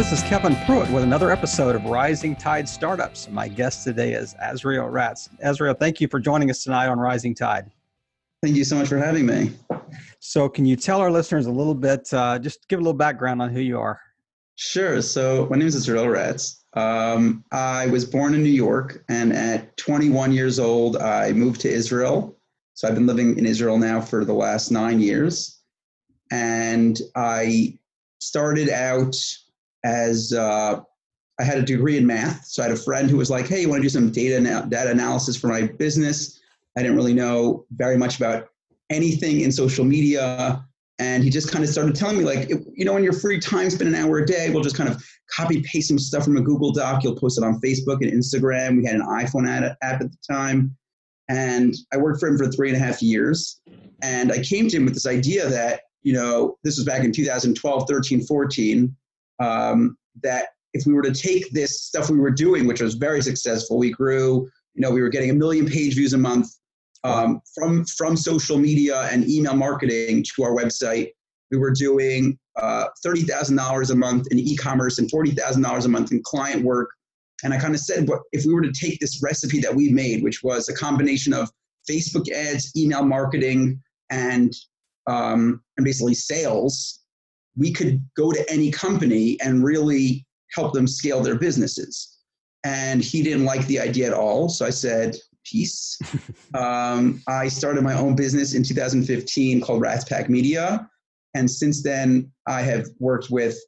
This is Kevin Pruitt with another episode of Rising Tide Startups. My guest today is Azriel Ratz. Azriel, thank you for joining us tonight on Rising Tide. Thank you so much for having me. So, can you tell our listeners a little bit, uh, just give a little background on who you are? Sure. So, my name is Azriel Ratz. Um, I was born in New York, and at 21 years old, I moved to Israel. So, I've been living in Israel now for the last nine years. And I started out as uh, I had a degree in math. So I had a friend who was like, "Hey, you want to do some data data analysis for my business?" I didn't really know very much about anything in social media, and he just kind of started telling me, like, you know, in your free time, spend an hour a day. We'll just kind of copy paste some stuff from a Google Doc. You'll post it on Facebook and Instagram. We had an iPhone app at the time, and I worked for him for three and a half years. And I came to him with this idea that you know this was back in 2012, 13, 14 um, that if we were to take this stuff we were doing, which was very successful, we grew, you know, we were getting a million page views a month um, from from social media and email marketing to our website. We were doing uh, thirty thousand dollars a month in e-commerce and forty thousand dollars a month in client work. And I kind of said, but if we were to take this recipe that we made, which was a combination of Facebook ads, email marketing, and um, and basically sales, we could go to any company and really help them scale their businesses. And he didn't like the idea at all. So I said, peace. um, I started my own business in 2015 called RatzPack Media. And since then, I have worked with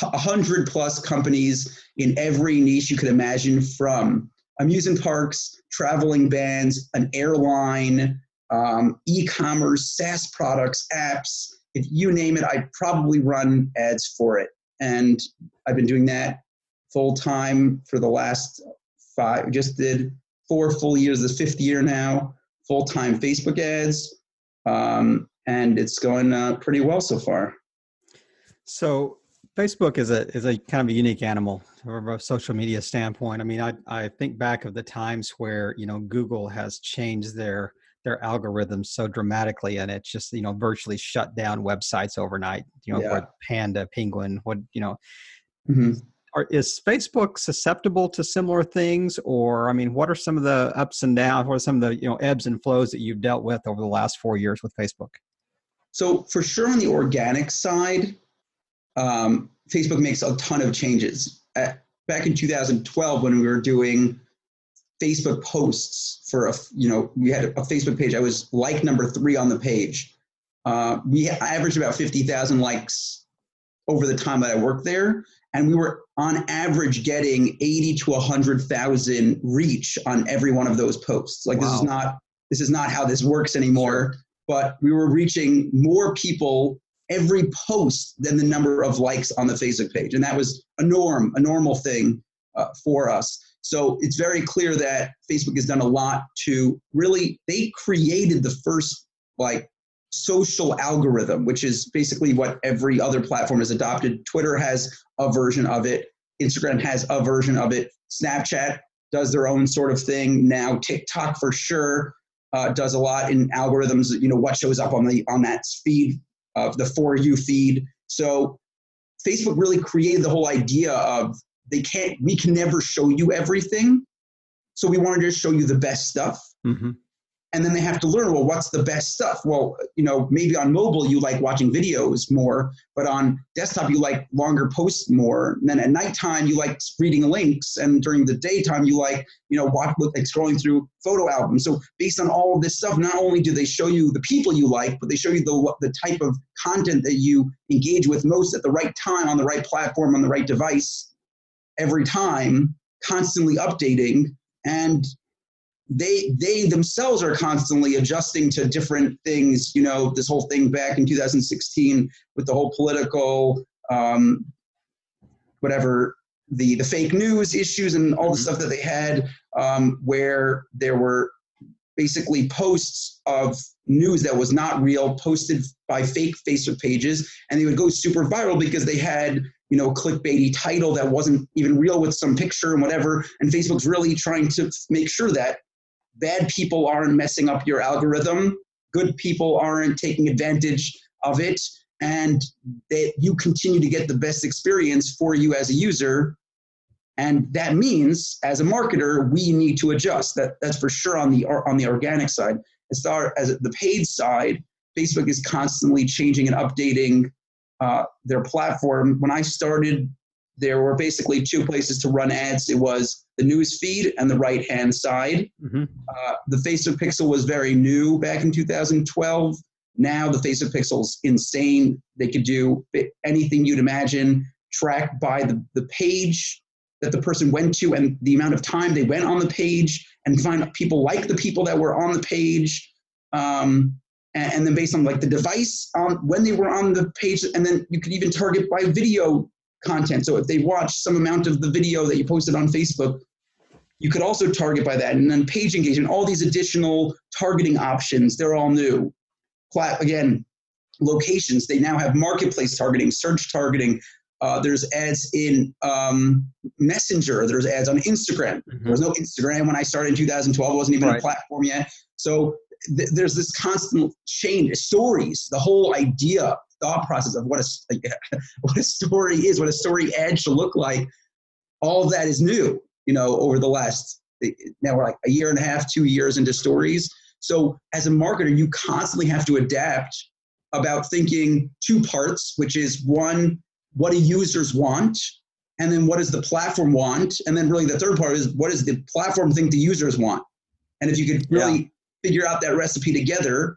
a hundred plus companies in every niche you could imagine from amusement parks, traveling bands, an airline, um, e-commerce, SaaS products, apps, if you name it, I probably run ads for it. And I've been doing that full time for the last five, just did four full years, the fifth year now, full time Facebook ads. Um, and it's going uh, pretty well so far. So Facebook is a is a kind of a unique animal from a social media standpoint. I mean, I I think back of the times where you know Google has changed their their algorithms so dramatically and it's just you know virtually shut down websites overnight you know yeah. panda penguin what you know. Mm-hmm. are, is facebook susceptible to similar things? Or i mean what are some of the ups and downs? What are some of the you know ebbs and flows that you've dealt with over the last four years with facebook? So for sure on the organic side um, facebook makes a ton of changes. At, back in 2012 when we were doing Facebook posts for a, you know, we had a Facebook page. I was like number three on the page. Uh, we averaged about 50,000 likes over the time that I worked there. And we were on average getting 80 to 100,000 reach on every one of those posts. Like wow. this is not, this is not how this works anymore, but we were reaching more people every post than the number of likes on the Facebook page. And that was a norm, a normal thing uh, for us. So it's very clear that Facebook has done a lot to really, they created the first like social algorithm, which is basically what every other platform has adopted. Twitter has a version of it, Instagram has a version of it, Snapchat does their own sort of thing now, TikTok for sure. Uh, does a lot in algorithms, you know, what shows up on the on that feed of the for you feed. So Facebook really created the whole idea of they can't we can never show you everything. So we wanted to just show you the best stuff. Mm-hmm. and then they have to learn well what's the best stuff? Well you know maybe on mobile you like watching videos more but on desktop you like longer posts more. And then at nighttime you like reading links and during the daytime you like you know watch, like scrolling through photo albums. So based on all of this stuff not only do they show you the people you like but they show you the, the type of content that you engage with most at the right time on the right platform on the right device every time, constantly updating, and they they themselves are constantly adjusting to different things. You know, this whole thing back in 2016 with the whole political, um, whatever the the fake news issues and all the mm-hmm. stuff that they had, um, where there were basically posts of news that was not real posted by fake Facebook pages, and they would go super viral because they had you know, clickbaity title that wasn't even real with some picture and whatever. And Facebook's really trying to make sure that bad people aren't messing up your algorithm, good people aren't taking advantage of it. and that you continue to get the best experience for you as a user. And that means, as a marketer, we need to adjust. That that's for sure on the on the organic side. As far as the paid side, Facebook is constantly changing and updating uh, their platform. When I started, there were basically two places to run ads. It was the news feed and the right hand side. Mm-hmm. Uh, the Facebook Pixel was very new back in 2012. Now the Facebook Pixel is insane. They could do anything you'd imagine, tracked by the, the page that the person went to and the amount of time they went on the page and find people like the people that were on the page. Um, and, and then based on like the device on when they were on the page, and then you could even target by video content. So if they watched some amount of the video that you posted on Facebook, you could also target by that. And then page engagement, all these additional targeting options, they're all new. Again, locations, they now have marketplace targeting, search targeting. Uh, there's ads in um, Messenger. There's ads on Instagram. Mm-hmm. There was no Instagram when I started in 2012. It wasn't even right. a platform yet. So th- there's this constant change. Stories, the whole idea, thought process of what a what a story is, what a story ad should look like. All that is new. You know, over the last eh, now we're like a year and a half, two years into stories. So as a marketer, you constantly have to adapt about thinking two parts, which is one, what do users want? And then what does the platform want? And then really the third part is what does the platform think the users want? And if you could really figure out that recipe together,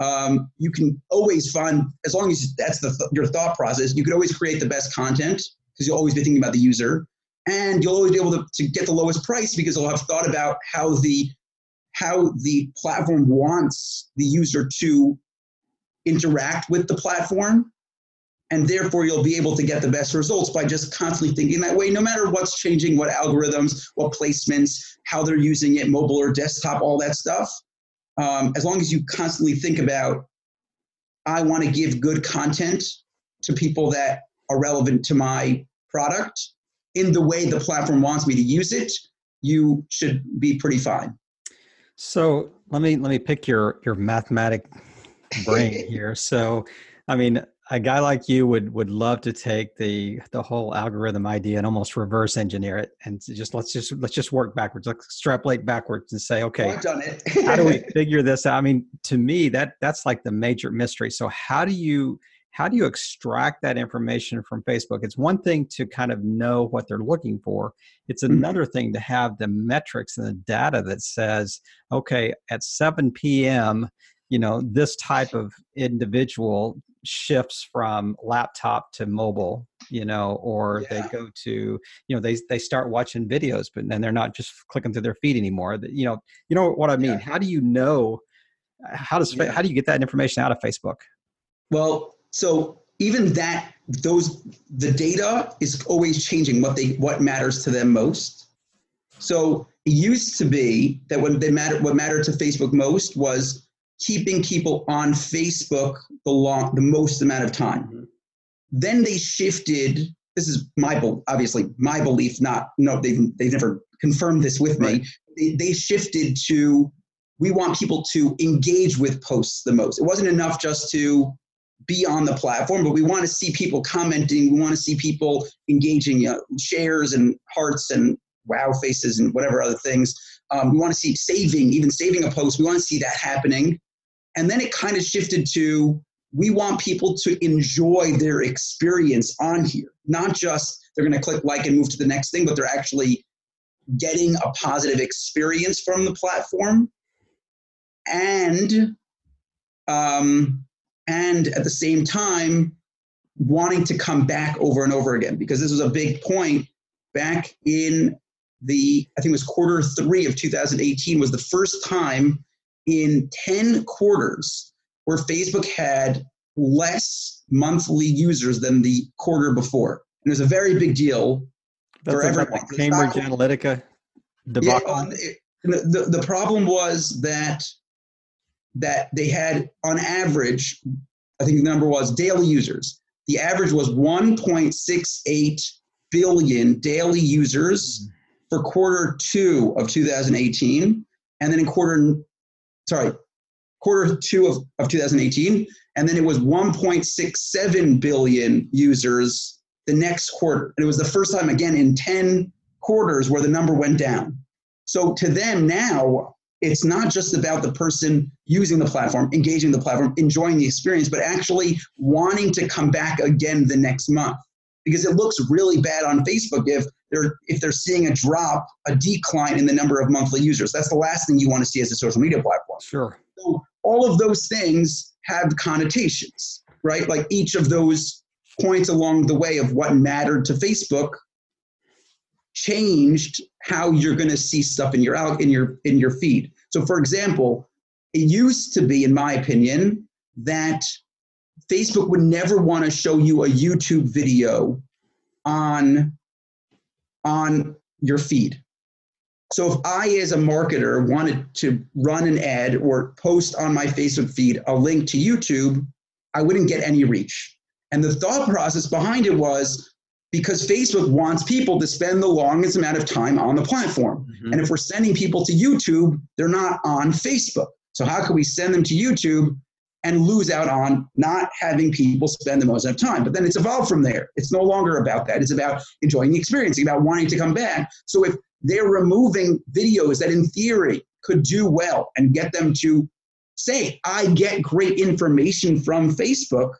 um, you can always find, as long as that's the th- your thought process, you could always create the best content because you'll always be thinking about the user. And you'll always be able to, to get the lowest price because you'll have thought about how the how the platform wants the user to interact with the platform and therefore you'll be able to get the best results by just constantly thinking that way no matter what's changing what algorithms what placements how they're using it mobile or desktop all that stuff um, as long as you constantly think about, I want to give good content to people that are relevant to my product in the way the platform wants me to use it, you should be pretty fine. So let me let me pick your your mathematic brain here. So, I mean, a guy like you would would love to take the the whole algorithm idea and almost reverse engineer it and just let's just let's just work backwards. Let's extrapolate backwards and say okay well, I've done it. how do we figure this out? I mean to me that that's like the major mystery. So how do you how do you extract that information from facebook? It's one thing to kind of know what they're looking for. It's mm-hmm. another mm-hmm. thing to have the metrics and the data that says okay at 7 p.m you know this type of individual shifts from laptop to mobile you know or yeah. they go to you know they they start watching videos but then they're not just clicking through their feed anymore you know you know what i mean yeah. how do you know uh, how does yeah. how do you get that information out of facebook well so even that those the data is always changing what they what matters to them most so it used to be that what they matter what mattered to facebook most was keeping people on Facebook the long, the most amount of time. Mm-hmm. Then they shifted. This is my obviously my belief. Not no, they've they've never confirmed this with me. They, they shifted to we want people to engage with posts the most. It wasn't enough just to be on the platform, but we want to see people commenting. We want to see people engaging, you know, shares and hearts and wow faces and whatever other things. Um, we want to see saving, even saving a post. We want to see that happening. And then it kind of shifted to we want people to enjoy their experience on here, not just they're going to click like and move to the next thing, but they're actually getting a positive experience from the platform. And um, and at the same time wanting to come back over and over again. Because this was a big point. Back in the i think it was quarter three of 2018 was the first time in 10 quarters where Facebook had less monthly users than the quarter before. And it was a very big deal That's for everyone. Cambridge Analytica debacle. Yeah, um, it, the, the problem was that that they had on average, I think the number was daily users. The average was 1.68 billion daily users mm. for quarter two of 2018. And then in quarter sorry, quarter two of, of 2018. and then it was 1.67 billion users the next quarter. And it was the first time again in 10 quarters where the number went down. So to them now, it's not just about the person using the platform, engaging the platform, enjoying the experience, but actually wanting to come back again the next month. Because it looks really bad on Facebook if they're if they're seeing a drop, a decline in the number of monthly users. That's the last thing you want to see as a social media platform. Sure. So all of those things have connotations, right? Like each of those points along the way of what mattered to Facebook changed how you're going to see stuff in your out in your in your feed. So for example, it used to be in my opinion that Facebook would never want to show you a YouTube video on on your feed. So if I as a marketer wanted to run an ad or post on my Facebook feed a link to YouTube, I wouldn't get any reach. And the thought process behind it was because Facebook wants people to spend the longest amount of time on the platform. Mm-hmm. And if we're sending people to YouTube, they're not on Facebook. So how can we send them to YouTube and lose out on not having people spend the most of time? But then it's evolved from there. It's no longer about that. It's about enjoying the experience, it's about wanting to come back. So if they're removing videos that in theory could do well and get them to say, I get great information from Facebook,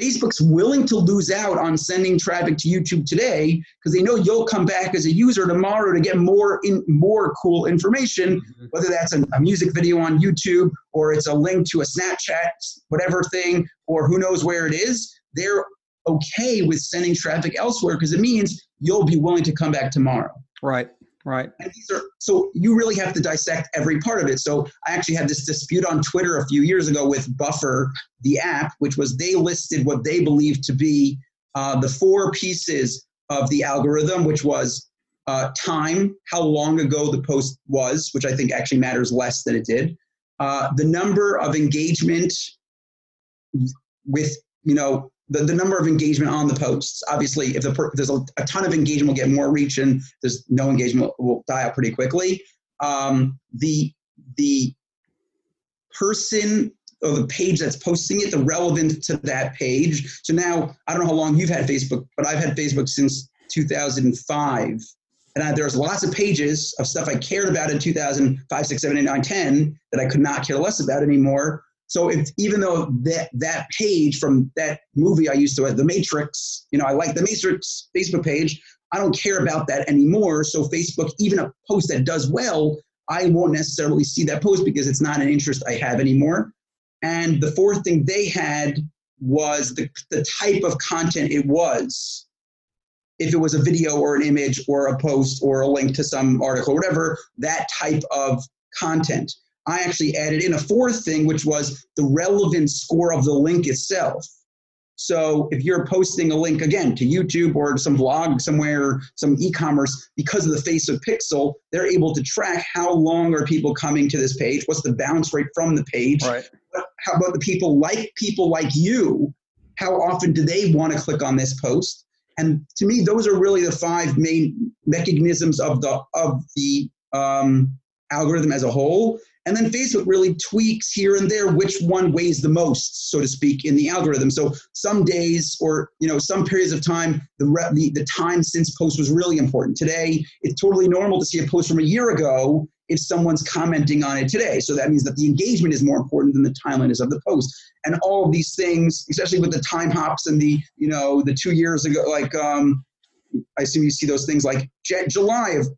Facebook's willing to lose out on sending traffic to YouTube today because they know you'll come back as a user tomorrow to get more in more cool information, mm-hmm. whether that's a, a, music video on YouTube or it's a link to a Snapchat, whatever thing, or who knows where it is. They're okay with sending traffic elsewhere because it means you'll be willing to come back tomorrow. Right. Right. And these are so you really have to dissect every part of it. So I actually had this dispute on Twitter a few years ago with Buffer, the app, which was they listed what they believed to be uh, the four pieces of the algorithm, which was uh, time, how long ago the post was, which I think actually matters less than it did, uh, the number of engagement with you know the, the number of engagement on the posts. Obviously, if, the per, there's a, a, ton of engagement, we'll get more reach, and there's no engagement, will die out pretty quickly. Um, the the person or the page that's posting it, the relevance to that page. So now I don't know how long you've had Facebook, but I've had Facebook since 2005. And there's lots of pages of stuff I cared about in 2005, 6, 7, 8, 9, 10 that I could not care less about anymore so if even though that that page from that movie I used to have, The Matrix, you know, I like the Matrix Facebook page. I don't care about that anymore. So Facebook, even a post that does well, I won't necessarily see that post because it's not an interest I have anymore. And the fourth thing they had was the, the type of content it was. If it was a video or an image or a post or a link to some article, or whatever, that type of content. I actually added in a fourth thing, which was the relevance score of the link itself. So if you're posting a link again to YouTube or some blog somewhere, some e-commerce, because of the Facebook Pixel, they're able to track how long are people coming to this page, what's the bounce rate from the page, right. how about the people like people like you, how often do they want to click on this post? And to me, those are really the five main mechanisms of the of the um, algorithm as a whole. And then Facebook really tweaks here and there which one weighs the most, so to speak, in the algorithm. So some days or you know some periods of time, the, the the time since post was really important. Today, it's totally normal to see a post from a year ago if someone's commenting on it today. So that means that the engagement is more important than the timeliness of the post. And all of these things, especially with the time hops and the you know the two years ago, like um, I assume you see those things like July of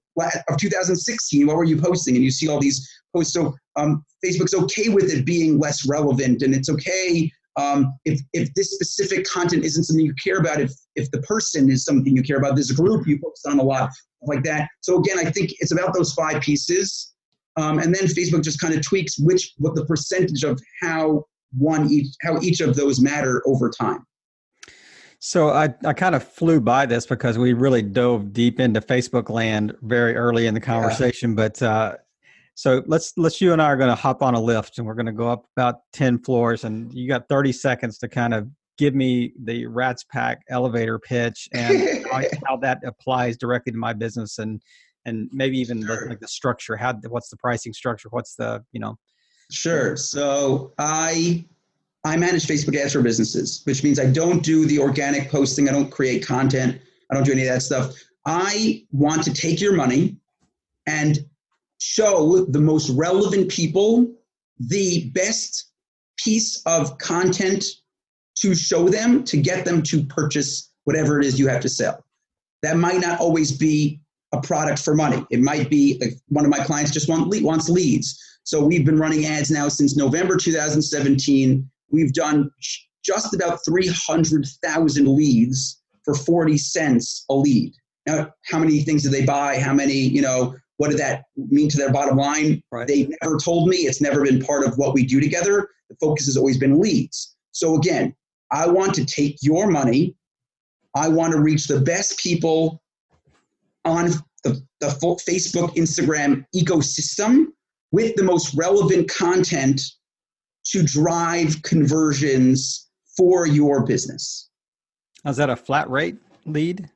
of 2016. What were you posting? And you see all these posts. So um, Facebook's okay with it being less relevant, and it's okay um, if if this specific content isn't something you care about. If if the person is something you care about, this group you focus on a lot, like that. So again, I think it's about those five pieces, um, and then Facebook just kind of tweaks which what the percentage of how one each how each of those matter over time. So I, I kind of flew by this because we really dove deep into Facebook land very early in the conversation. Yeah. But uh, so let's let's you and I are going to hop on a lift and we're going to go up about ten floors, and you got thirty seconds to kind of give me the RatzPack elevator pitch and how, how, that applies directly to my business and and maybe even sure. the, like the structure. How what's the pricing structure? What's the you know? Sure. So I I manage Facebook ads for businesses, which means I don't do the organic posting. I don't create content. I don't do any of that stuff. I want to take your money and show the most relevant people the best piece of content to show them to get them to purchase whatever it is you have to sell. That might not always be a product for money. It might be like one of my clients just want, wants leads. So we've been running ads now since November 2017. We've done just about 300,000 leads for 40 cents a lead. Now, how many things did they buy? How many, you know, what did that mean to their bottom line? Right. They never told me. It's never been part of what we do together. The focus has always been leads. So again, I want to take your money. I want to reach the best people on the, the Facebook, Instagram ecosystem with the most relevant content to drive conversions for your business. Is that a flat rate lead?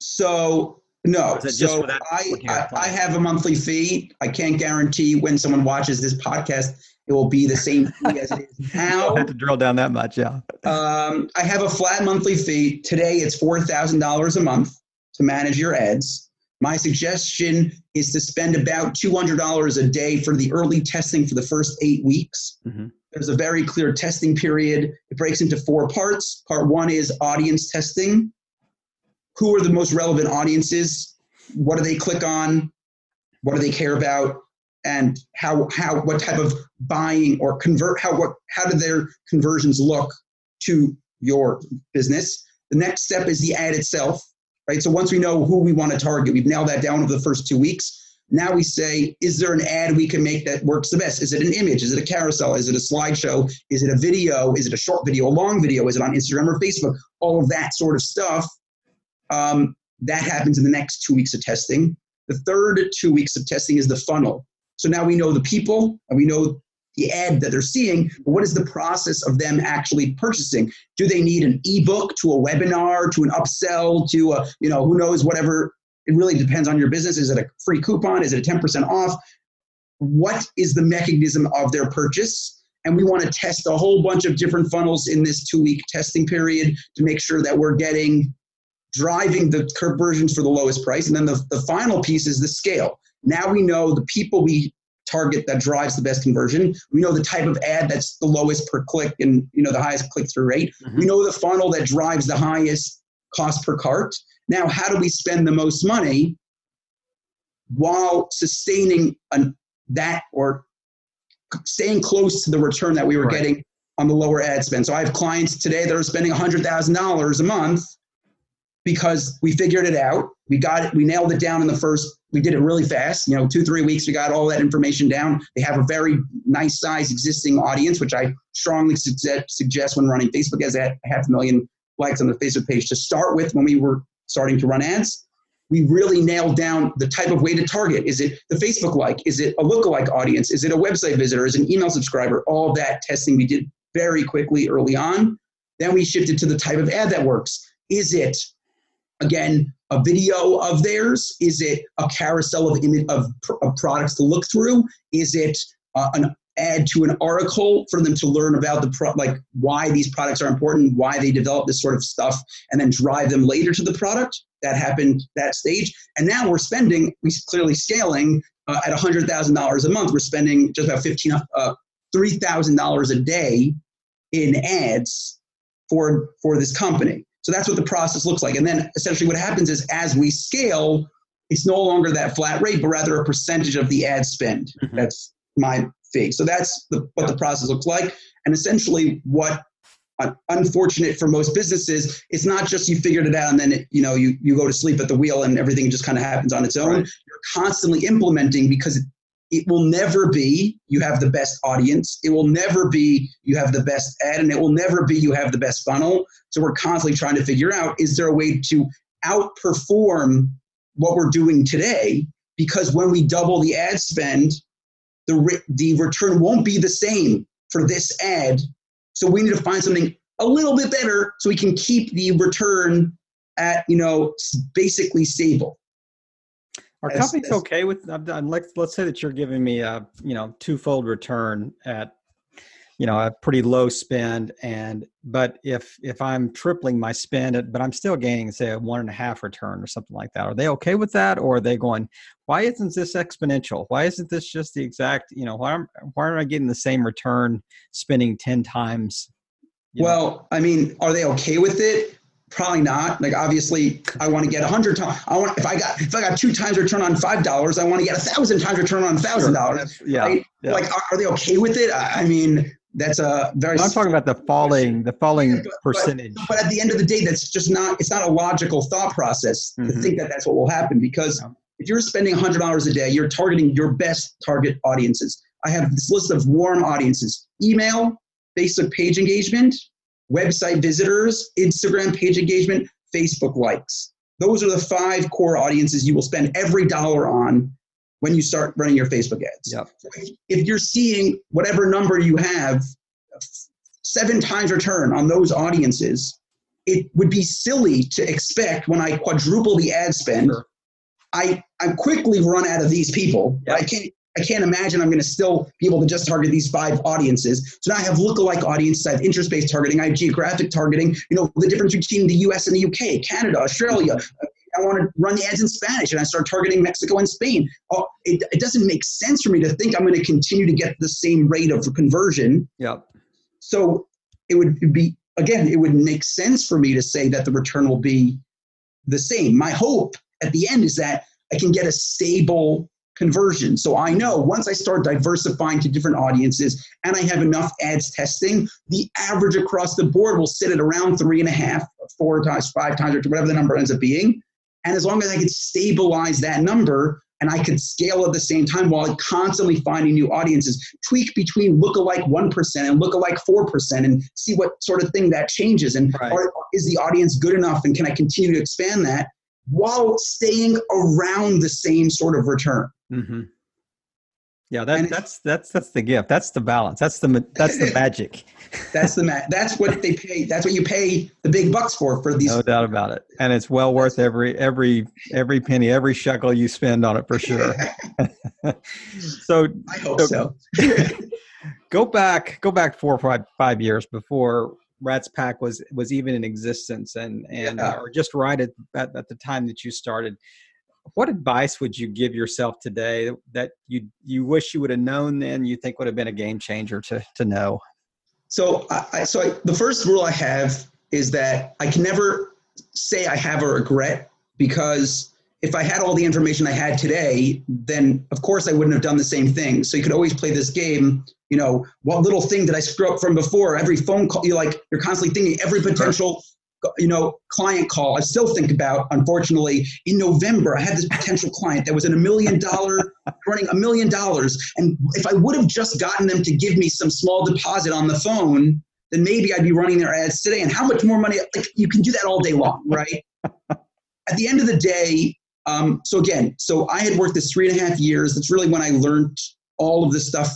So no. So I, I, I, have a monthly fee. I can't guarantee when someone watches this podcast, it will be the same fee as it is now. I have to drill down that much, yeah. Um, I have a flat monthly fee. Today it's $4,000 a month to manage your ads. My suggestion is to spend about $200 a day for the early testing for the first eight weeks. Mm-hmm. There's a very clear testing period. It breaks into four parts. Part one is audience testing. Who are the most relevant audiences? What do they click on? What do they care about? And how how what type of buying or convert how what how do their conversions look to your business? The next step is the ad itself right? So once we know who we want to target we've nailed that down over the first two weeks now we say is there an ad we can make that works the best is it an image is it a carousel is it a slideshow is it a video is it a short video a long video is it on instagram or facebook all of that sort of stuff um, that happens in the next two weeks of testing. The third two weeks of testing is the funnel. So now we know the people and we know the ad that they're seeing, but what is the process of them actually purchasing? Do they need an ebook to a webinar, to an upsell, to a, you know, who knows, whatever? It really depends on your business. Is it a free coupon? Is it a 10% off? What is the mechanism of their purchase? And we want to test a whole bunch of different funnels in this two week testing period to make sure that we're getting driving the conversions for the lowest price. And then the, the final piece is the scale. Now we know the people we target that drives the best conversion. We know the type of ad that's the lowest per click and you know the highest click through rate. Mm-hmm. We know the funnel that drives the highest cost per cart. Now, how do we spend the most money while sustaining an, that or staying close to the return that we were right. getting on the lower ad spend? So I have clients today that are spending $100,000 a month because we figured it out. We got it, we nailed it down in the first, we did it really fast. You know, two, three weeks, we got all that information down. They have a very nice size existing audience, which I strongly suggest when running Facebook as a half a million likes on the Facebook page to start with when we were starting to run ads. We really nailed down the type of way to target. Is it the Facebook like? Is it a lookalike audience? Is it a website visitor? Is it an email subscriber? All that testing we did very quickly early on. Then we shifted to the type of ad that works. Is it again a video of theirs? Is it a carousel of, of, of products to look through? Is it uh, an ad to an article for them to learn about the pro- like why these products are important, why they develop this sort of stuff, and then drive them later to the product? That happened that stage, and now we're spending. We clearly scaling uh, at hundred thousand dollars a month. We're spending just about fifteen, uh, three thousand dollars a day in ads for for this company. So that's what the process looks like. And then essentially what happens is as we scale, it's no longer that flat rate, but rather a percentage of the ad spend. Mm-hmm. That's my fee. So that's the, what the process looks like. And essentially what uh, unfortunate for most businesses, it's not just you figured it out and then it, you know you, you go to sleep at the wheel and everything just kind of happens on its own. Right. You're constantly implementing because it will never be you have the best audience. It will never be you have the best ad, and it will never be you have the best funnel. So we're constantly trying to figure out is there a way to outperform what we're doing today? Because when we double the ad spend, the, re- the return won't be the same for this ad. So we need to find something a little bit better so we can keep the return at, you know, basically stable. Are companies as, okay with? let's let's say that you're giving me a you know twofold return at you know a pretty low spend and but if if i'm tripling my spend uh, but i'm still gaining say a one and a half return or something like that are they okay with that? Or are they going why isn't this exponential? Why isn't this just the exact you know why, am, why aren't i getting the same return spending 10 times? Well know? i mean are they okay with it? Probably not. Like obviously i want to get a hundred times i want if i got if i got two times return on five dollars i want to get a thousand times return on thousand dollars. Yeah, right? yeah, like are, are, they okay with it? I mean that's a very. I'm talking about the falling, the falling yeah, but, percentage. But, but, at the end of the day, that's just not. It's not a logical thought process mm-hmm. to think that that's what will happen because if you're spending hundred dollars a day, you're targeting your best target audiences. I have this list of warm audiences: email, Facebook page engagement, website visitors, Instagram page engagement, Facebook likes. Those are the five core audiences you will spend every dollar on when you start running your Facebook ads. Yep. if you're seeing whatever number you have, seven times return on those audiences, it would be silly to expect when I quadruple the ad spend, sure. I I quickly run out of these people. Yep. I can't I can't imagine I'm going to still be able to just target these five audiences. So now I have lookalike audiences, I have interest-based targeting, I have geographic targeting. You know the difference between the U.S. and the U.K., Canada, Australia, I want to run the ads in Spanish and I start targeting Mexico and Spain. Oh, it, it doesn't make sense for me to think I'm going to continue to get the same rate of conversion. Yep. So it would be, again, it would make sense for me to say that the return will be the same. My hope at the end is that I can get a stable conversion. So I know once I start diversifying to different audiences and I have enough ads testing, the average across the board will sit at around three and a half, four times, five times, or whatever the number ends up being. And as long as I could stabilize that number and I could scale at the same time while constantly finding new audiences, tweak between lookalike 1% and lookalike 4% and see what sort of thing that changes. And right. are, is the audience good enough and can I continue to expand that while staying around the same sort of return? Mm-hmm. Yeah, that, that's that's that's the gift. That's the balance. That's the that's the magic. that's the ma- That's what they pay. That's what you pay the big bucks for for these. No doubt about it, and it's well worth every every every penny, every shekel you spend on it for sure. so I hope so. so. go back, go back four or five five years before RatzPack was was even in existence, and and yeah. uh, or just right at, at at the time that you started what advice would you give yourself today that you you wish you would have known then you think would have been a game changer to to know? So I, so I, the first rule i have is that i can never say i have a regret because if i had all the information i had today then of course i wouldn't have done the same thing. So you could always play this game you know what little thing did i screw up from before? Every phone call you're like you're constantly thinking every potential you know, client call. I still think about, unfortunately, in November, I had this potential client that was in a million dollar, running a million dollars. And if I would have just gotten them to give me some small deposit on the phone, then maybe I'd be running their ads today. And how much more money? Like you can do that all day long, right? At the end of the day, um, so again, so I had worked this three and a half years. That's really when I learned all of this stuff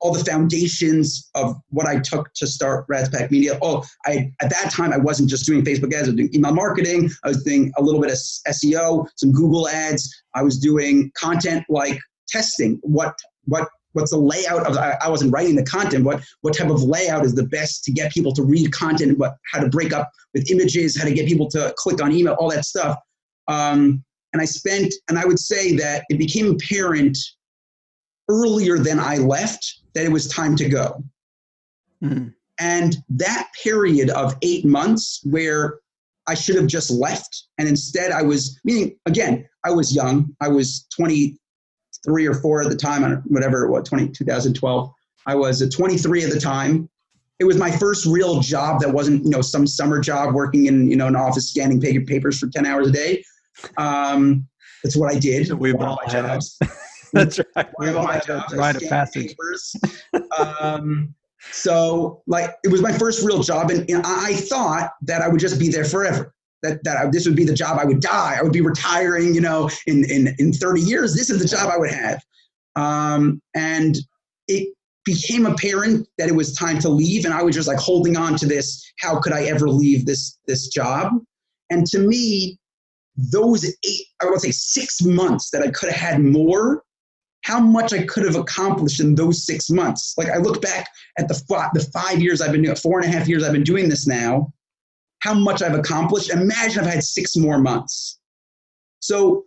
all the foundations of what I took to start RatzPack Media. Oh, I at that time I wasn't just doing Facebook ads. I was doing email marketing. I was doing a little bit of SEO, some Google ads. I was doing content like testing. What what what's the layout of I, I wasn't writing the content what what type of layout is the best to get people to read content what how to break up with images how to get people to click on email all that stuff um, and i spent and i would say that it became apparent earlier than i left that it was time to go. Mm-hmm. And that period of eight months where I should have just left, and instead I was, meaning, again, I was young. I was 23 or 4 at the time, whatever it was, 20, 2012. I was 23 at the time. It was my first real job that wasn't, you know, some summer job working in, you know, an office scanning papers for 10 hours a day. Um, that's what I did. We've all jobs. That's right. We all had to write a passage. Um, so, like, it was my first real job, and, and, I thought that I would just be there forever. That that I, this would be the job I would die. I would be retiring, you know, in in in 30 years. This is the job I would have. Um, and it became apparent that it was time to leave, and I was just like holding on to this. How could I ever leave this this job? And to me, those eight, I would say six months that I could have had more how much I could have accomplished in those six months. Like I look back at the five, the five years I've been doing, four and a half years I've been doing this now, how much I've accomplished. Imagine if I had six more months. So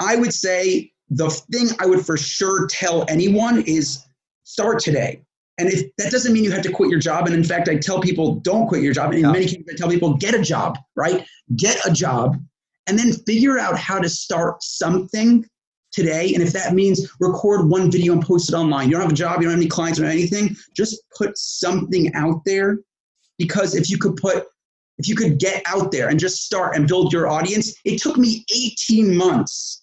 I would say the thing I would for sure tell anyone is start today. And if that doesn't mean you have to quit your job, and in fact, I tell people don't quit your job. And in yeah. many cases, I tell people get a job, right? Get a job, and then figure out how to start something today. And if that means record one video and post it online, you don't have a job, you don't have any clients or anything, just put something out there. Because if you could put, if you could get out there and just start and build your audience, it took me 18 months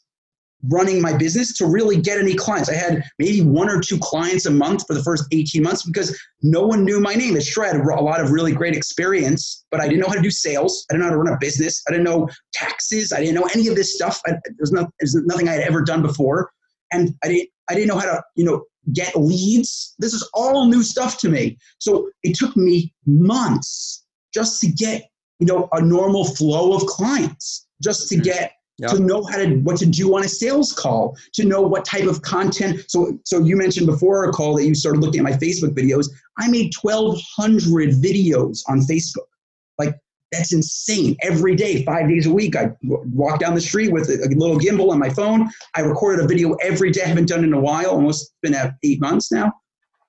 running my business to really get any clients. I had maybe one or two clients a month for the first 18 months because no one knew my name. It's true, I had a lot of really great experience, but I didn't know how to do sales. I didn't know how to run a business. I didn't know taxes. I didn't know any of this stuff. I, there's, no, there's nothing I had ever done before. And I didn't, I didn't know how to, you know, get leads. This is all new stuff to me. So it took me months just to get, you know, a normal flow of clients, just to mm-hmm. get Yep. to know how to what to do on a sales call to know what type of content. So so you mentioned before a call that you started looking at my facebook videos. I made 1200 videos on facebook. Like that's insane. Every day five days a week i walk down the street with a, little gimbal on my phone. I recorded a video every day. I haven't done in a while. Almost been at eight months now.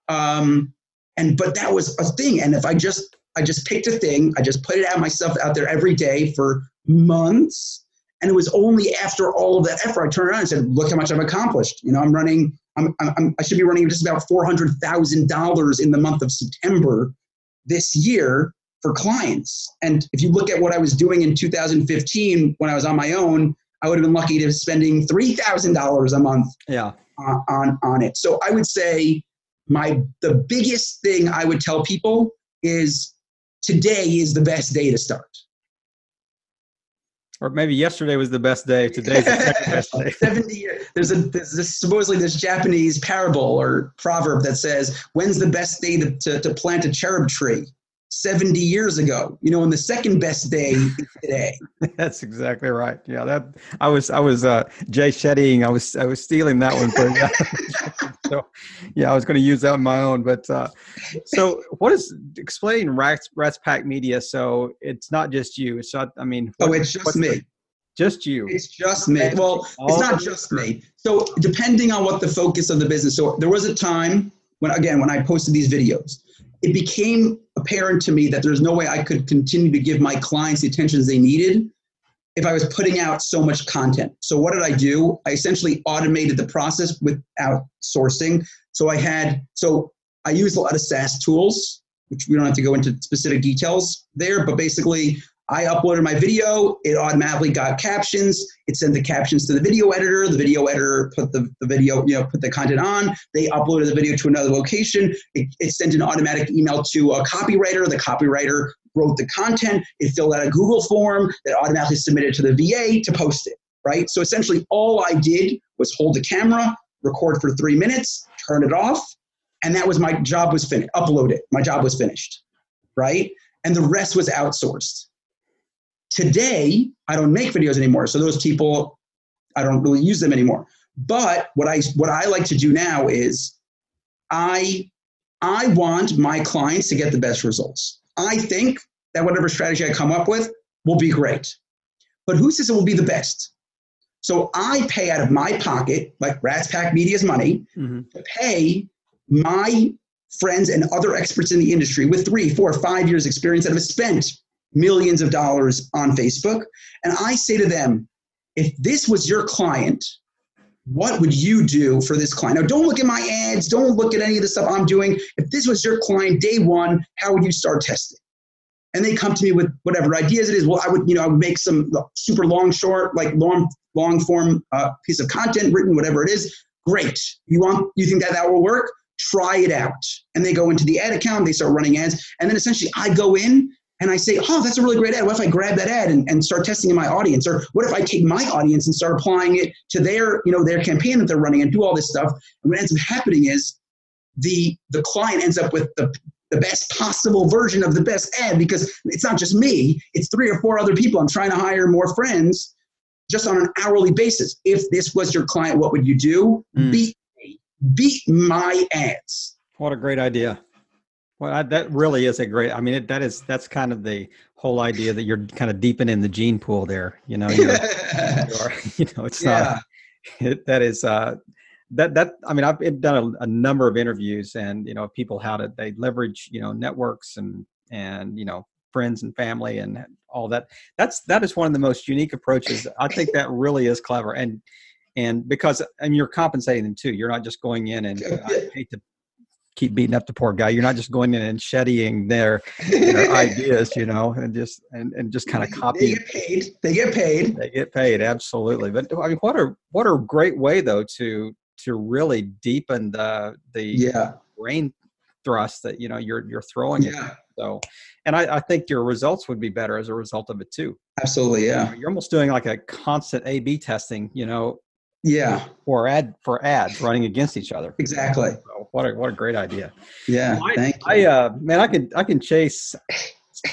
Um, and but that was a thing. And if i just i just picked a thing. I just put it out myself out there every day for months and it was only after all of that effort I turned around and said, "Look how much I've accomplished." You know, I'm running. I'm, I'm I should be running just about four hundred thousand dollars in the month of September this year for clients. And if you look at what I was doing in 2015 when I was on my own, I would have been lucky to be spending three thousand dollars a month. Yeah. On, on on it. So I would say my the biggest thing I would tell people is today is the best day to start or maybe yesterday was the best day. Today's the second best day. Seventy years. There's a there's this, supposedly this Japanese parable or proverb that says, "When's the best day to, to, to plant a cherub tree?" 70 years ago you know and the second best day today. That's exactly right. Yeah that i was i was uh jay shettying i was i was stealing that one for you. So yeah i was going to use that on my own but uh so what is explain rats RatzPack media so it's not just you. It's not i mean what, oh it's just me the, just you. It's just me. Well it's not just me. So depending on what the focus of the business so there was a time when again when i posted these videos it became apparent to me that there's no way I could continue to give my clients the attention they needed if I was putting out so much content. So what did I do? I essentially automated the process without sourcing. So I had so I used a lot of SaaS tools, which we don't have to go into specific details there, but basically I uploaded my video, it automatically got captions. It sent the captions to the video editor. The video editor put the, the video, you know, put the content on. They uploaded the video to another location. It, it sent an automatic email to a copywriter. The copywriter wrote the content. It filled out a Google form that automatically submitted to the VA to post it, right? So essentially all I did was hold the camera, record for three minutes, turn it off, and that was my job was finished. Upload it. My job was finished, right? And the rest was outsourced. Today, I don't make videos anymore. So those people, I don't really use them anymore. But what I what I like to do now is I I want my clients to get the best results. I think that whatever strategy I come up with will be great. But who says it will be the best? So I pay out of my pocket, like RatzPack Media's money, mm-hmm. to pay my friends and other experts in the industry with three, four, five years experience that have spent millions of dollars on Facebook. And I say to them, if this was your client, what would you do for this client? Now, don't look at my ads, don't look at any of the stuff I'm doing. If this was your client day one, how would you start testing? And they come to me with whatever ideas it is. Well, I would, you know, I would make some super long, short, like long, long form uh, piece of content written, whatever it is. Great. You want, you think that that will work? Try it out. And they go into the ad account, they start running ads, and then essentially I go in and I say, oh, that's a really great ad. What if I grab that ad and, and start testing in my audience? Or what if I take my audience and start applying it to their, you know, their campaign that they're running and do all this stuff? And what ends up happening is the the client ends up with the the best possible version of the best ad because it's not just me, it's three or four other people. I'm trying to hire more friends just on an hourly basis. If this was your client, what would you do? Mm. Beat me, beat my ads. What a great idea. Well, I, that really is a great. I mean, it, that is that's kind of the whole idea that you're kind of deep in the gene pool there. You know, you're, you're, you know, it's yeah. not. It, that is uh, that that. I mean, I've done a, a number of interviews, and you know, people how to they leverage you know networks and and you know friends and family and all that. That's that is one of the most unique approaches. I think that really is clever, and and because and you're compensating them too. You're not just going in and I hate to keep beating up the poor guy. You're not just going in and shedding their, their ideas, you know, and just and, and just kind of copy. They get paid. They get paid. They get paid, absolutely. But I mean, what a what a great way though to to really deepen the the yeah. brain thrust that you know you're you're throwing yeah. it. So, and I, I think your results would be better as a result of it too. Absolutely, yeah. You're almost doing like a constant A/B testing, you know, yeah. For ad for ads running against each other. Exactly. So what a what a great idea. Yeah I, thank you. I uh man I can I can chase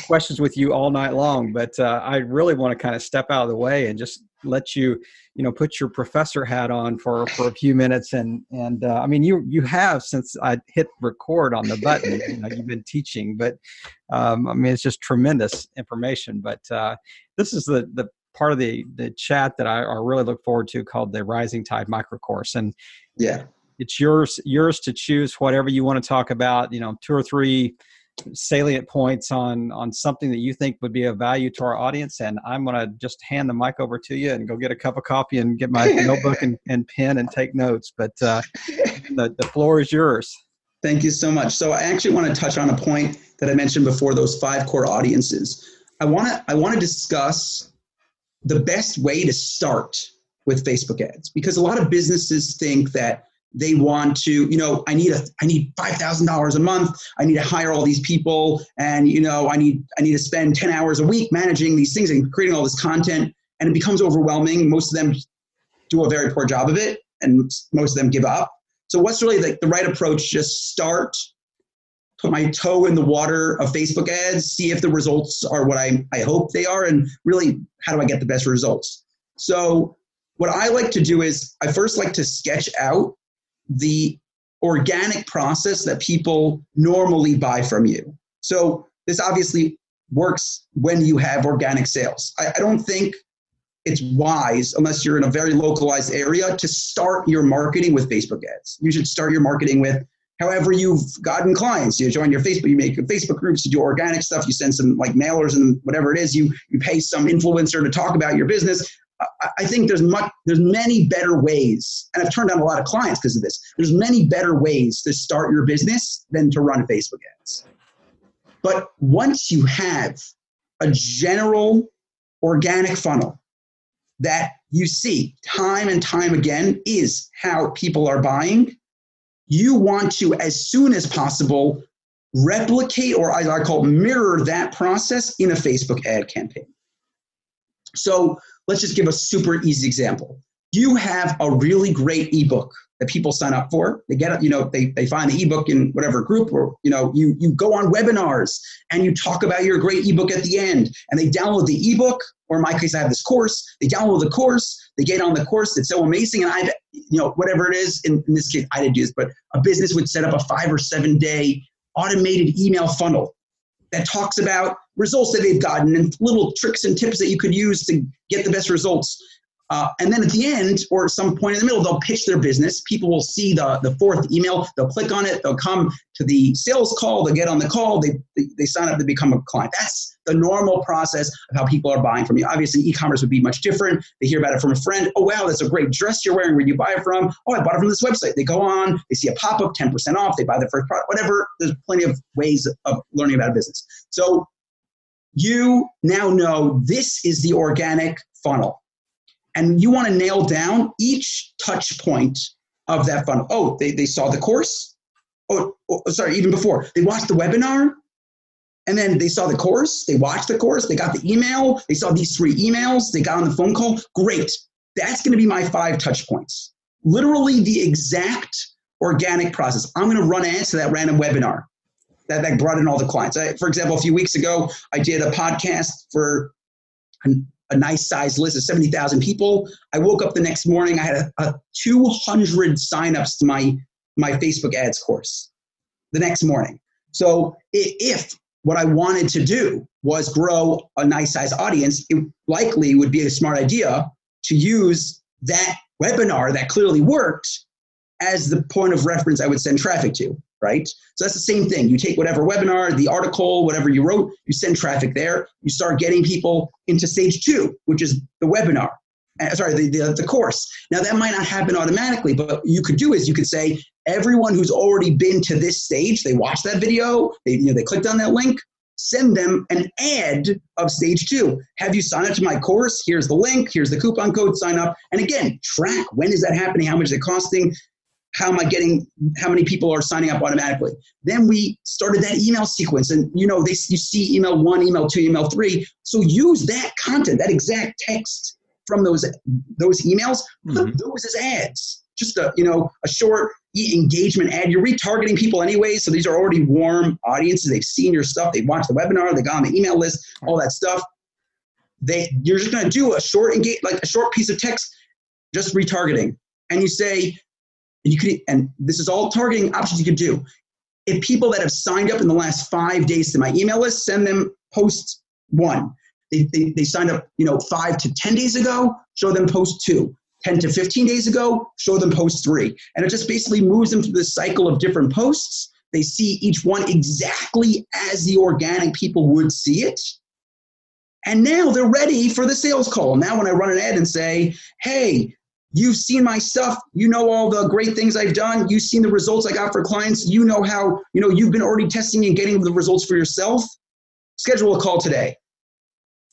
questions with you all night long but uh, I really want to kind of step out of the way and just let you you know put your professor hat on for for a few minutes and and uh, I mean you you have since I hit record on the button you know you've been teaching but um, I mean it's just tremendous information but uh, this is the the part of the the chat that I, I really look forward to called the Rising Tide Micro Course, and yeah, it's yours yours to choose whatever you want to talk about. You know, two or three salient points on on something that you think would be of value to our audience and i'm going to just hand the mic over to you and go get a cup of coffee and get my notebook and, and pen and take notes but uh, the, the floor is yours. Thank you so much. So i actually want to touch on a point that i mentioned before those five core audiences. I want to i want to discuss the best way to start with Facebook ads because a lot of businesses think that they want to you know i need a i need $5000 a month. I need to hire all these people and you know i need i need to spend 10 hours a week managing these things and creating all this content. And it becomes overwhelming. Most of them do a very poor job of it and most of them give up. So what's really the, the right approach just start put my toe in the water of Facebook ads, see if the results are what I, I hope they are, and really how do I get the best results. So, what I like to do is I first like to sketch out the organic process that people normally buy from you. So, this obviously works when you have organic sales. I, I don't think it's wise, unless you're in a very localized area, to start your marketing with Facebook ads. You should start your marketing with however you've gotten clients you join your facebook you make facebook groups you do organic stuff you send some like mailers and whatever it is you you pay some influencer to talk about your business I think there's much, there's many better ways, and I've turned down a lot of clients because of this. There's many better ways to start your business than to run Facebook ads. But once you have a general organic funnel that you see time and time again is how people are buying, you want to, as soon as possible, replicate or as I call mirror that process in a Facebook ad campaign. So let's just give a super easy example. You have a really great ebook that people sign up for. They get it, you know, they, they find the ebook in whatever group or, you know, you, you go on webinars and you talk about your great ebook at the end and they download the ebook or in my case, I have this course. They download the course, they get on the course. It's so amazing. And I, you know, whatever it is, in, in this case, I didn't do this, but a business would set up a five or seven day automated email funnel that talks about results that they've gotten and little tricks and tips that you could use to get the best results. Uh, and then at the end, or at some point in the middle, they'll pitch their business. People will see the, the fourth email. They'll click on it. They'll come to the sales call. They'll get on the call. They, they, they sign up to become a client. That's the normal process of how people are buying from you. Obviously, e-commerce would be much different. They hear about it from a friend. Oh, wow, that's a great dress you're wearing. Where you buy it from? Oh, I bought it from this website. They go on. They see a pop-up, 10% off. They buy the first product. Whatever. There's plenty of ways of learning about a business. So you now know this is the organic funnel and you want to nail down each touch point of that funnel. Oh, they, they saw the course. Oh, oh, sorry, even before they watched the webinar, and then they saw the course. They watched the course. They got the email. They saw these three emails. They got on the phone call. Great. That's going to be my five touch points. Literally the exact organic process. I'm going to run ads to that random webinar that, that brought in all the clients. I, for example, a few weeks ago, I did a podcast for a nice sized list of 70,000 people. I woke up the next morning, I had a, a 200 signups to my, my Facebook ads course the next morning. So if what I wanted to do was grow a nice size audience, it likely would be a smart idea to use that webinar that clearly worked as the point of reference I would send traffic to, right? So that's the same thing. You take whatever webinar, the article, whatever you wrote, you send traffic there, you start getting people into stage two, which is the webinar. Uh, sorry, the, the, the course. Now that might not happen automatically, but you could do is you could say, everyone who's already been to this stage, they watched that video, they, you know, they clicked on that link, send them an ad of stage two. Have you signed up to my course? Here's the link, here's the coupon code, sign up. And again, track when is that happening, how much is it costing, how am I getting, how many people are signing up automatically. Then we started that email sequence. And you know, they, you see email one, email two, email three. So use that content, that exact text from those, those emails, mm-hmm. those as ads. Just a, you know, a short engagement ad. You're retargeting people anyway, so these are already warm audiences. They've seen your stuff. They watched the webinar. They got on the email list. All that stuff. They you're just going to do a short engage like a short piece of text, just retargeting, and you say, and you could and this is all targeting options you could do. If people that have signed up in the last five days to my email list, send them post one. They, they, they signed up, you know, five to 10 days ago, show them post two. 10 to 15 days ago, show them post three. And it just basically moves them through this cycle of different posts. They see each one exactly as the organic people would see it. And now they're ready for the sales call. Now, when I run an ad and say, hey, you've seen my stuff, you know all the great things I've done, you've seen the results I got for clients, you know how, you know, you've been already testing and getting the results for yourself, schedule a call today.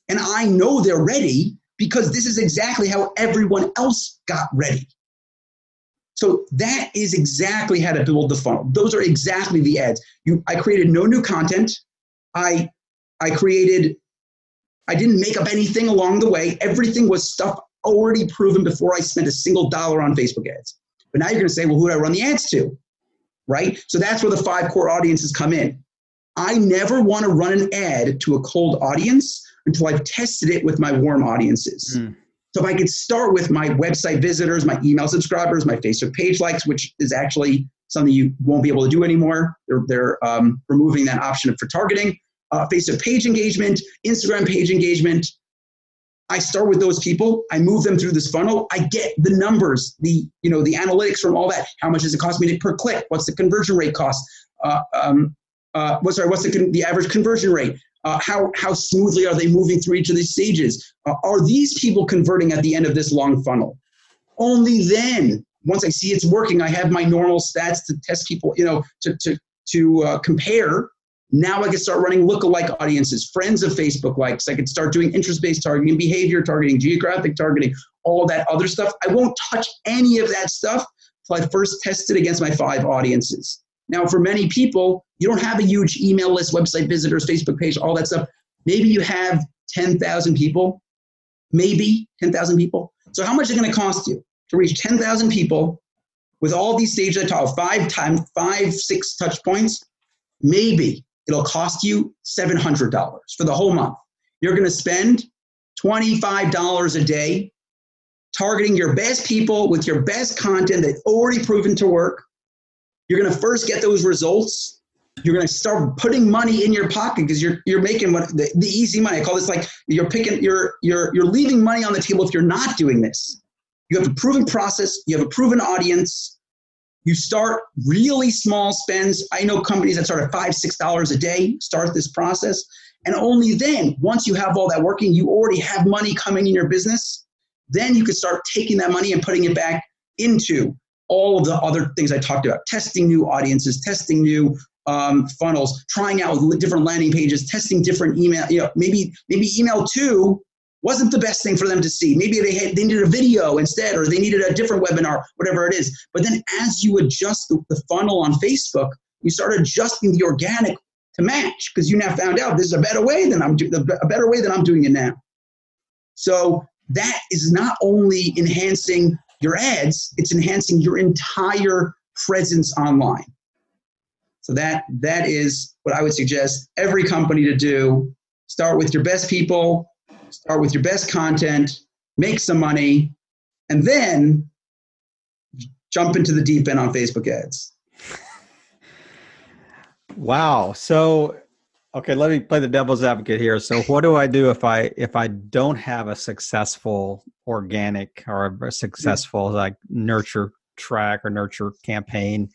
And I know they're ready because this is exactly how everyone else got ready. So that is exactly how to build the funnel. Those are exactly the ads. You, I created no new content. I, I created, I didn't make up anything along the way. Everything was stuff already proven before I spent a single dollar on Facebook ads. But now you're going to say, well, who do I run the ads to? Right? So that's where the five core audiences come in. I never want to run an ad to a cold audience until I've tested it with my warm audiences. Mm. So if I could start with my website visitors, my email subscribers, my Facebook page likes, which is actually something you won't be able to do anymore. They're, they're um, removing that option for targeting. Uh, Facebook page engagement, Instagram page engagement. I start with those people. I move them through this funnel. I get the numbers, the you know the analytics from all that. How much does it cost me to, per click? What's the conversion rate cost? Uh, um, uh, what's sorry, what's the, the average conversion rate? Uh, how, how smoothly are they moving through each of these stages? Uh, are these people converting at the end of this long funnel? Only then, once I see it's working, I have my normal stats to test people, you know, to, to, to uh, compare. Now I can start running lookalike audiences, friends of Facebook likes. I can start doing interest-based targeting, behavior targeting, geographic targeting, all that other stuff. I won't touch any of that stuff until I first test it against my five audiences. Now, for many people, you don't have a huge email list, website visitors, Facebook page, all that stuff. Maybe you have 10,000 people, maybe 10,000 people. So, how much is it going to cost you to reach 10,000 people with all these stages I talk five times, five, six touch points? Maybe it'll cost you $700 for the whole month. You're going to spend $25 a day targeting your best people with your best content that's already proven to work you're going to first get those results. You're going to start putting money in your pocket because you're you're making what the, the easy money. I call this like you're picking you're you're you're leaving money on the table if you're not doing this. You have a proven process. You have a proven audience. You start really small spends. I know companies that start at five, six dollars a day start this process. And only then, once you have all that working, you already have money coming in your business. Then you can start taking that money and putting it back into all of the other things I talked about, testing new audiences, testing new um, funnels, trying out different landing pages, testing different email. You know, maybe maybe email two wasn't the best thing for them to see. Maybe they had, they needed a video instead, or they needed a different webinar, whatever it is. But then as you adjust the, the funnel on Facebook, you start adjusting the organic to match because you now found out this is a better way than I'm do- a better way than I'm doing it now. So that is not only enhancing your ads, it's enhancing your entire presence online. So that that is what I would suggest every company to do. Start with your best people, start with your best content, make some money, and then jump into the deep end on Facebook ads. Wow. So okay, let me play the devil's advocate here. So what do I do if I if I don't have a successful organic or a successful like nurture track or nurture campaign?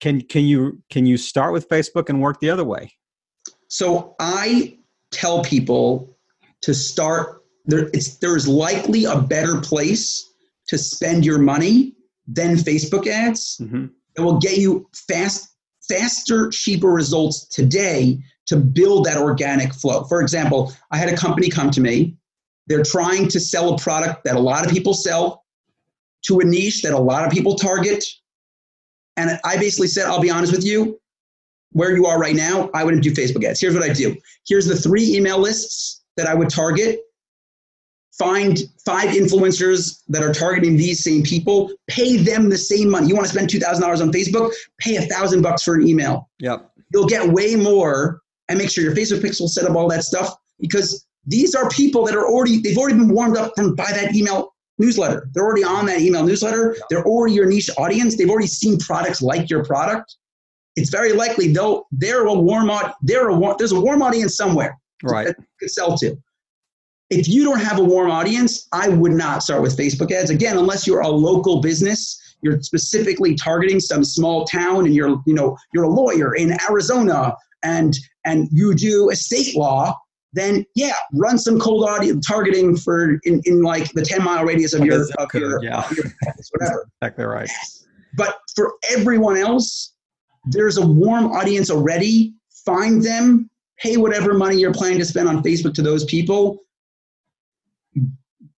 Can can you can you start with Facebook and work the other way? So I tell people to start there it's there's likely a better place to spend your money than Facebook ads. Mm-hmm. It will get you fast faster, cheaper results today to build that organic flow. For example, I had a company come to me. They're trying to sell a product that a lot of people sell to a niche that a lot of people target. And I basically said, I'll be honest with you, where you are right now, I wouldn't do Facebook ads. Here's what I do. Here's the three email lists that I would target find five influencers that are targeting these same people, pay them the same money. You want to spend $2,000 on Facebook, pay a thousand bucks for an email. Yep. You'll get way more and make sure your Facebook pixel set up all that stuff because these are people that are already, they've already been warmed up from by that email newsletter. They're already on that email newsletter. They're already your niche audience. They've already seen products like your product. It's very likely they'll, they're a warm, they're a, there's a warm audience somewhere. Right. Could sell to if you don't have a warm audience, I would not start with Facebook ads. Again, unless you're a local business, you're specifically targeting some small town and you're, you know, you're a lawyer in Arizona and and you do estate law, then yeah, run some cold audience targeting for in, in like the 10 mile radius of your of your, yeah. Of your whatever. exactly right. But for everyone else, there's a warm audience already. Find them, pay whatever money you're planning to spend on Facebook to those people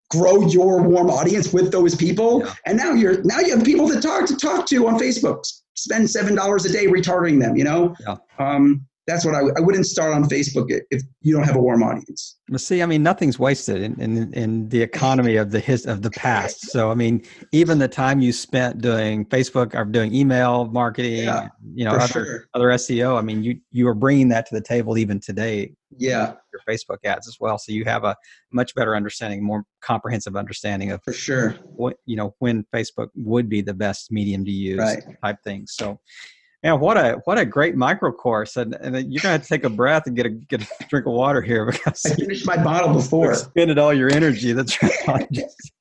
grow your warm audience with those people yeah. and now you're now you have people to talk to talk to on facebook spend seven dollars a day retargeting them you know yeah. um, that's what I, I wouldn't start on Facebook if you don't have a warm audience. Well, see, I mean, nothing's wasted in, in, in the economy of the his, of the past. So, I mean, even the time you spent doing Facebook or doing email marketing, yeah, you know, other, sure. other SEO, I mean, you you are bringing that to the table even today. Yeah, your Facebook ads as well. So you have a much better understanding, more comprehensive understanding of for sure what you know when Facebook would be the best medium to use right. type things. So yeah, what a what a great micro course, and, and you're gonna have to take a breath and get a get a drink of water here because I finished my bottle before. Spending all your energy. That's right, just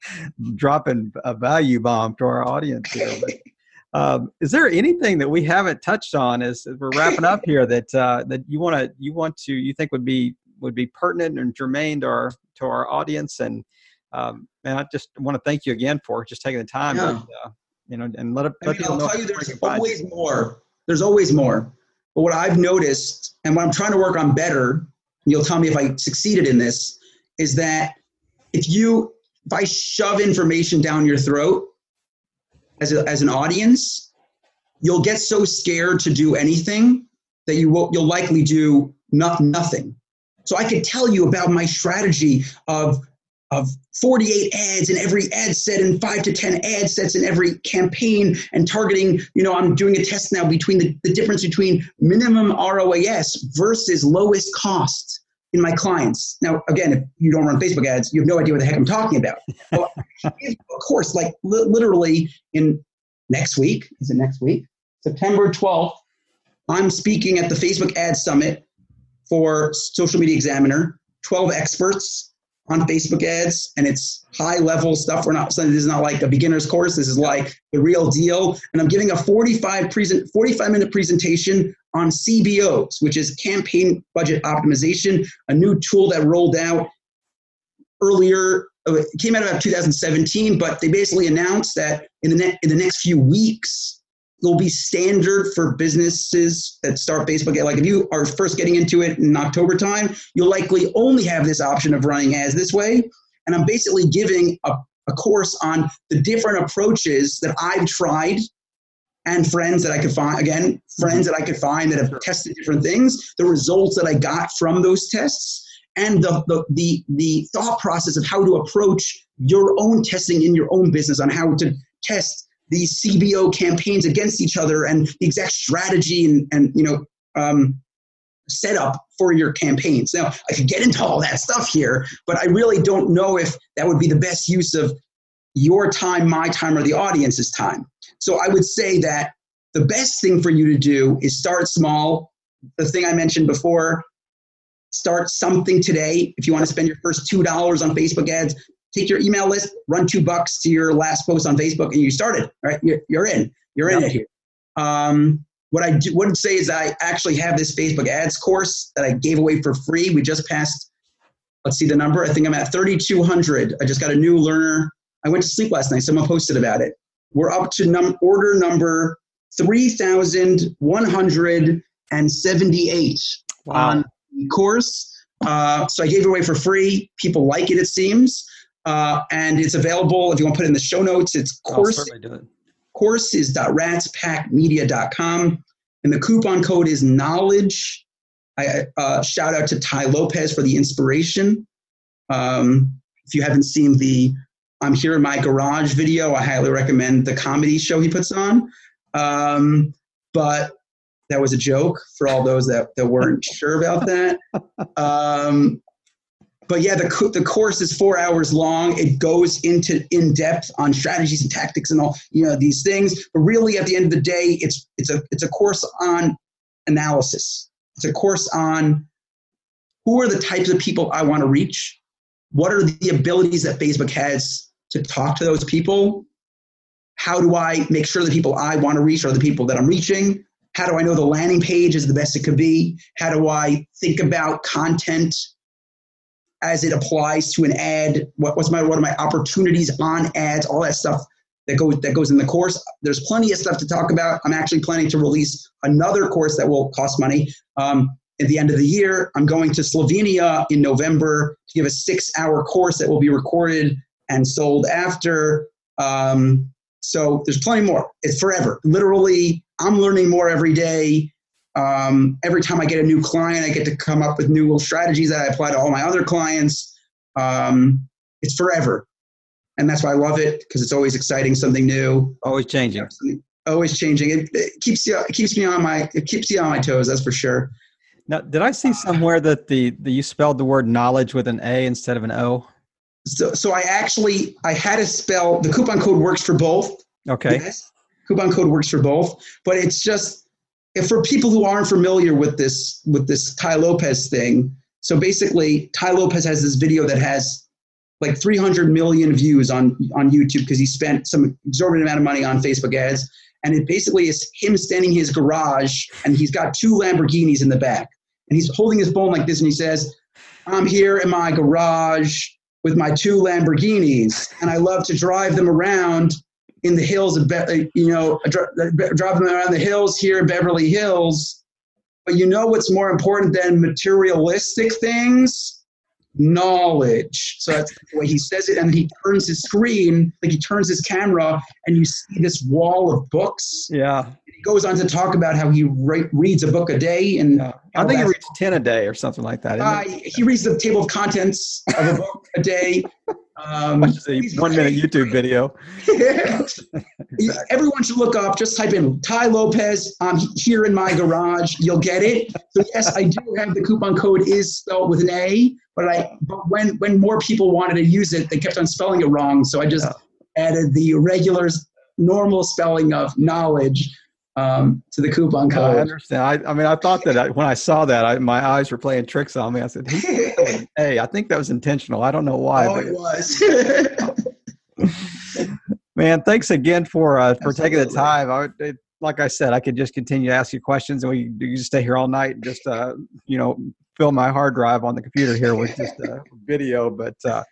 dropping a value bomb to our audience here. But, um, is there anything that we haven't touched on as, as we're wrapping up here that uh, that you want to you want to you think would be would be pertinent and germane to our to our audience? And um, and I just want to thank you again for just taking the time. Yeah. And, uh, you know, and let, let I mean, I'll tell you, there's always more there's always more. But what I've noticed, and what I'm trying to work on better, you'll tell me if I succeeded in this, is that if you, if I shove information down your throat as, a, as an audience, you'll get so scared to do anything that you will, you'll likely do not, nothing. So I could tell you about my strategy of of 48 ads in every ad set and five to 10 ad sets in every campaign and targeting, you know, I'm doing a test now between the, the difference between minimum ROAS versus lowest cost in my clients. Now, again, if you don't run Facebook ads, you have no idea what the heck I'm talking about. of course, like li- literally in next week, is it next week? September 12th, I'm speaking at the Facebook Ad Summit for Social Media Examiner, 12 experts on Facebook ads and it's high level stuff. We're not, saying this is not like a beginner's course. This is like the real deal. And I'm giving a 45 present, 45 minute presentation on CBOs, which is campaign budget optimization, a new tool that rolled out earlier. Uh, it came out about 2017, but they basically announced that in the, ne- in the next few weeks, will be standard for businesses that start Facebook. Like if you are first getting into it in October time, you'll likely only have this option of running ads this way. And I'm basically giving a, a course on the different approaches that I've tried and friends that I could find, again, friends that I could find that have tested different things, the results that I got from those tests, and the, the, the, the thought process of how to approach your own testing in your own business on how to test these CBO campaigns against each other and the exact strategy and, and you know, um, setup for your campaigns. Now, I could get into all that stuff here, but I really don't know if that would be the best use of your time, my time, or the audience's time. So I would say that the best thing for you to do is start small. The thing I mentioned before, start something today. If you want to spend your first $2 on Facebook ads, take your email list, run two bucks to your last post on Facebook, and you started. Right, you're, you're in. You're yep. in it here. Um, what I do, wouldn't say is I actually have this Facebook ads course that I gave away for free. We just passed, let's see the number. I think I'm at 3,200. I just got a new learner. I went to sleep last night. Someone posted about it. We're up to num- order number 3,178 wow. on the course. Uh, so I gave it away for free. People like it, it seems. Uh, and it's available if you want to put it in the show notes. It's course courses.ratzpackmedia.com. And the coupon code is knowledge. I uh, shout out to Tai Lopez for the inspiration. Um, if you haven't seen the I'm here in my garage video, I highly recommend the comedy show he puts on. Um, but that was a joke for all those that, that weren't sure about that. Um, but yeah, the, the course is four hours long. It goes into in depth on strategies and tactics and all you know these things. But really, at the end of the day, it's it's a it's a course on analysis. It's a course on who are the types of people I want to reach. What are the abilities that Facebook has to talk to those people? How do I make sure the people I want to reach are the people that I'm reaching? How do I know the landing page is the best it could be? How do I think about content as it applies to an ad. What, what's my what are my opportunities on ads? All that stuff that goes that goes in the course. There's plenty of stuff to talk about. I'm actually planning to release another course that will cost money. Um, at the end of the year, I'm going to Slovenia in November to give a six-hour course that will be recorded and sold after. Um, so there's plenty more. It's forever. Literally, I'm learning more every day. Um, every time I get a new client, I get to come up with new strategies that I apply to all my other clients. Um, it's forever. And that's why I love it because it's always exciting, something new. Always changing. Always changing. It, it, keeps you, it keeps me on my, it keeps you on my toes. That's for sure. Now, did I see somewhere that the, the you spelled the word knowledge with an A instead of an O? So, so I actually I had to spell the coupon code works for both. Okay. Yes, coupon code works for both, but it's just for people who aren't familiar with this with this Tai Lopez thing, so basically Tai Lopez has this video that has like 300 million views on on YouTube because he spent some exorbitant amount of money on Facebook ads, and it basically is him standing in his garage and he's got two Lamborghinis in the back, and he's holding his phone like this, and he says, "I'm here in my garage." With my two Lamborghinis, and I love to drive them around in the hills of, Be- you know, driving around the hills here in Beverly Hills. But you know what's more important than materialistic things? Knowledge. So that's the way he says it. And he turns his screen, like he turns his camera, and you see this wall of books. Yeah. He goes on to talk about how he re- reads a book a day. And yeah. I think he reads 10 a day or something like that. Uh, he reads the table of contents of a book a day. Um, Which is a one minute YouTube video. exactly. Everyone should look up, just type in Tai Lopez I'm here in my garage. You'll get it. So yes, I do have the coupon code is spelled with an A, but I but when when more people wanted to use it, they kept on spelling it wrong. So I just yeah. added the regular normal spelling of knowledge um, to the coupon code. I understand. I, I mean, I thought that I, when I saw that, I, my eyes were playing tricks on me. I said, "Hey, I think that was intentional. I don't know why." Oh, it was. Man, thanks again for uh, for taking the time. I, it, like I said, I could just continue to ask you questions, and we you just stay here all night and just uh, you know fill my hard drive on the computer here with just uh, video. But uh,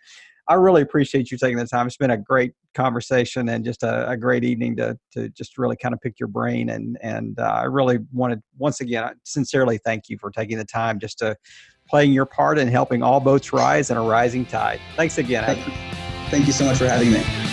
I really appreciate you taking the time. It's been a great conversation and just a, a great evening to to just really kind of pick your brain. And and uh, I really wanted once again sincerely thank you for taking the time just to playing your part in helping all boats rise in a rising tide. Thanks again. Thank you so much for having me.